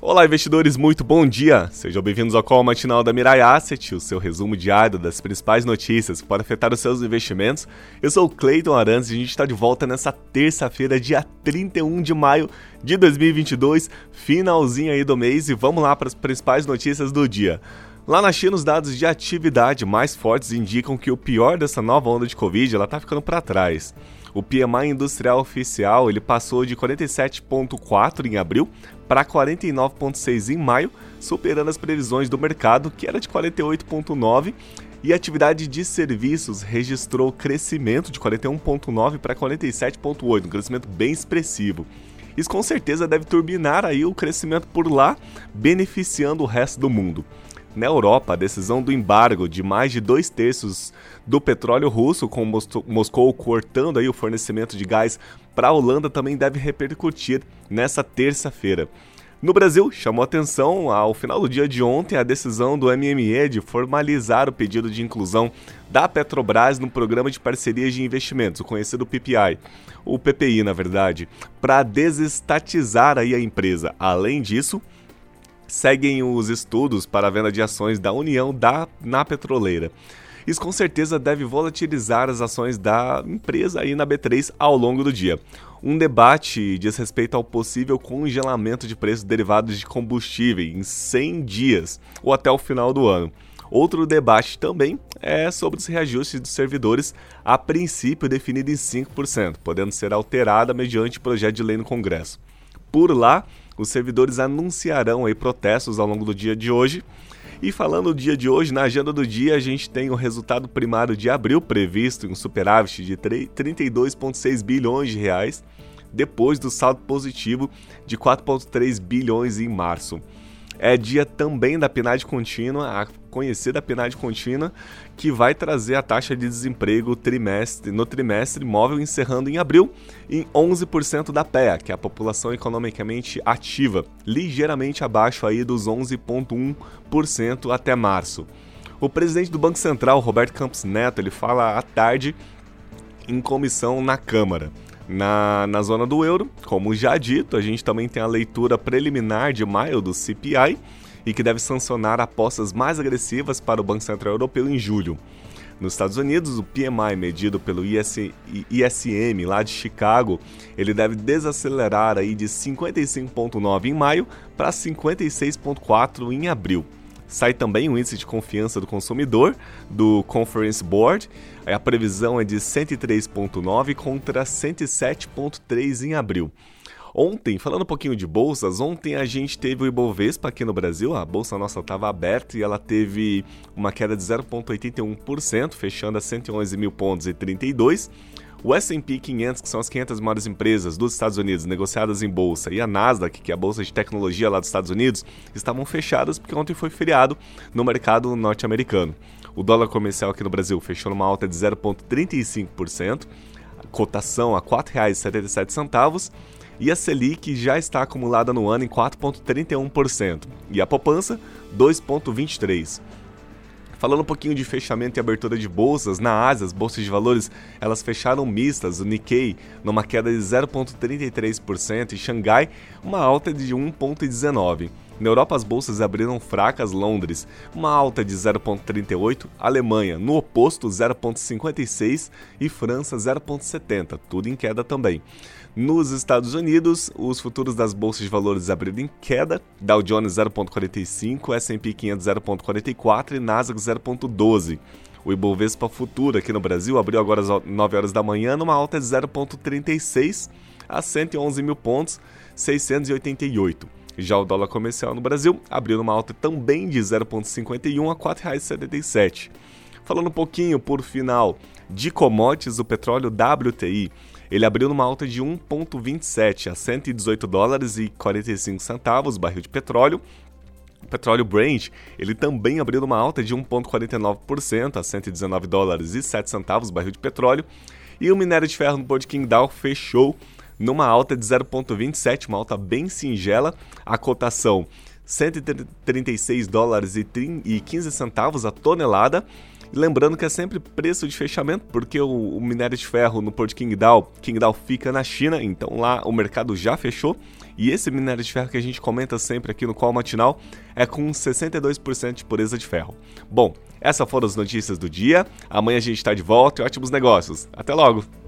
Olá, investidores, muito bom dia! Sejam bem-vindos ao call matinal da Mirai Asset, o seu resumo diário das principais notícias que podem afetar os seus investimentos. Eu sou o Cleiton Arantes e a gente está de volta nessa terça-feira, dia 31 de maio de 2022, finalzinho aí do mês, e vamos lá para as principais notícias do dia. Lá na China, os dados de atividade mais fortes indicam que o pior dessa nova onda de Covid ela está ficando para trás. O PMI industrial oficial ele passou de 47,4 em abril para 49,6 em maio, superando as previsões do mercado, que era de 48,9, e a atividade de serviços registrou crescimento de 41,9 para 47,8, um crescimento bem expressivo. Isso com certeza deve turbinar aí o crescimento por lá, beneficiando o resto do mundo. Na Europa, a decisão do embargo de mais de dois terços do petróleo russo, com Moscou cortando aí o fornecimento de gás para a Holanda, também deve repercutir nessa terça-feira. No Brasil, chamou atenção ao final do dia de ontem a decisão do MME de formalizar o pedido de inclusão da Petrobras no programa de parcerias de investimentos, o conhecido PPI, o PPI na verdade, para desestatizar aí a empresa. Além disso, seguem os estudos para a venda de ações da União da, na petroleira. Isso com certeza deve volatilizar as ações da empresa aí na B3 ao longo do dia. Um debate diz respeito ao possível congelamento de preços derivados de combustível em 100 dias ou até o final do ano. Outro debate também é sobre os reajustes dos servidores, a princípio definido em 5%, podendo ser alterada mediante projeto de lei no Congresso. Por lá, os servidores anunciarão aí protestos ao longo do dia de hoje. E falando do dia de hoje, na agenda do dia a gente tem o resultado primário de abril previsto em um superávit de 32,6 bilhões de reais, depois do saldo positivo de 4,3 bilhões em março. É dia também da PNAD contínua, a conhecida PNAD contínua, que vai trazer a taxa de desemprego trimestre, no trimestre móvel encerrando em abril em 11% da PEA, que é a população economicamente ativa, ligeiramente abaixo aí dos 11,1% até março. O presidente do Banco Central, Roberto Campos Neto, ele fala à tarde em comissão na Câmara. Na, na zona do euro, como já dito, a gente também tem a leitura preliminar de maio do CPI e que deve sancionar apostas mais agressivas para o Banco Central Europeu em julho. Nos Estados Unidos, o PMI medido pelo IS, ISM lá de Chicago, ele deve desacelerar aí de 55.9 em maio para 56.4 em abril. Sai também o índice de confiança do consumidor do Conference Board. A previsão é de 103,9 contra 107,3 em abril. Ontem, falando um pouquinho de bolsas, ontem a gente teve o Ibovespa aqui no Brasil, a bolsa nossa estava aberta e ela teve uma queda de 0,81%, fechando a 111 mil pontos e 32. O S&P 500, que são as 500 maiores empresas dos Estados Unidos negociadas em bolsa, e a Nasdaq, que é a bolsa de tecnologia lá dos Estados Unidos, estavam fechadas porque ontem foi feriado no mercado norte-americano. O dólar comercial aqui no Brasil fechou numa alta de 0,35%, cotação a R$ 4,77 e a Selic já está acumulada no ano em 4,31% e a poupança 2,23%. Falando um pouquinho de fechamento e abertura de bolsas, na Ásia, as bolsas de valores elas fecharam mistas, o Nikkei numa queda de 0,33% e Xangai uma alta de 1,19%. Na Europa, as bolsas abriram fracas, Londres, uma alta de 0,38, Alemanha, no oposto, 0,56 e França, 0,70, tudo em queda também. Nos Estados Unidos, os futuros das bolsas de valores abriram em queda, Dow Jones 0,45, S&P 500 0,44 e Nasdaq 0,12. O Ibovespa Futuro aqui no Brasil abriu agora às 9 horas da manhã numa alta de 0,36 a 111 mil pontos, 688. Já o dólar comercial no Brasil abriu numa alta também de 0,51 a R$ 4,77. Falando um pouquinho por final de commodities, o petróleo WTI, ele abriu numa alta de 1,27 a 118 dólares e 45 centavos barril de petróleo. O petróleo Brent, ele também abriu numa alta de 1,49% a 119 dólares e 7 centavos barril de petróleo. E o minério de ferro no Port Dow fechou numa alta de 0,27, uma alta bem singela. A cotação 136 dólares e 15 centavos a tonelada. E lembrando que é sempre preço de fechamento, porque o, o minério de ferro no Porto Qingdao, Qingdao fica na China, então lá o mercado já fechou. E esse minério de ferro que a gente comenta sempre aqui no Call Matinal é com 62% de pureza de ferro. Bom, essas foram as notícias do dia. Amanhã a gente está de volta e ótimos negócios. Até logo!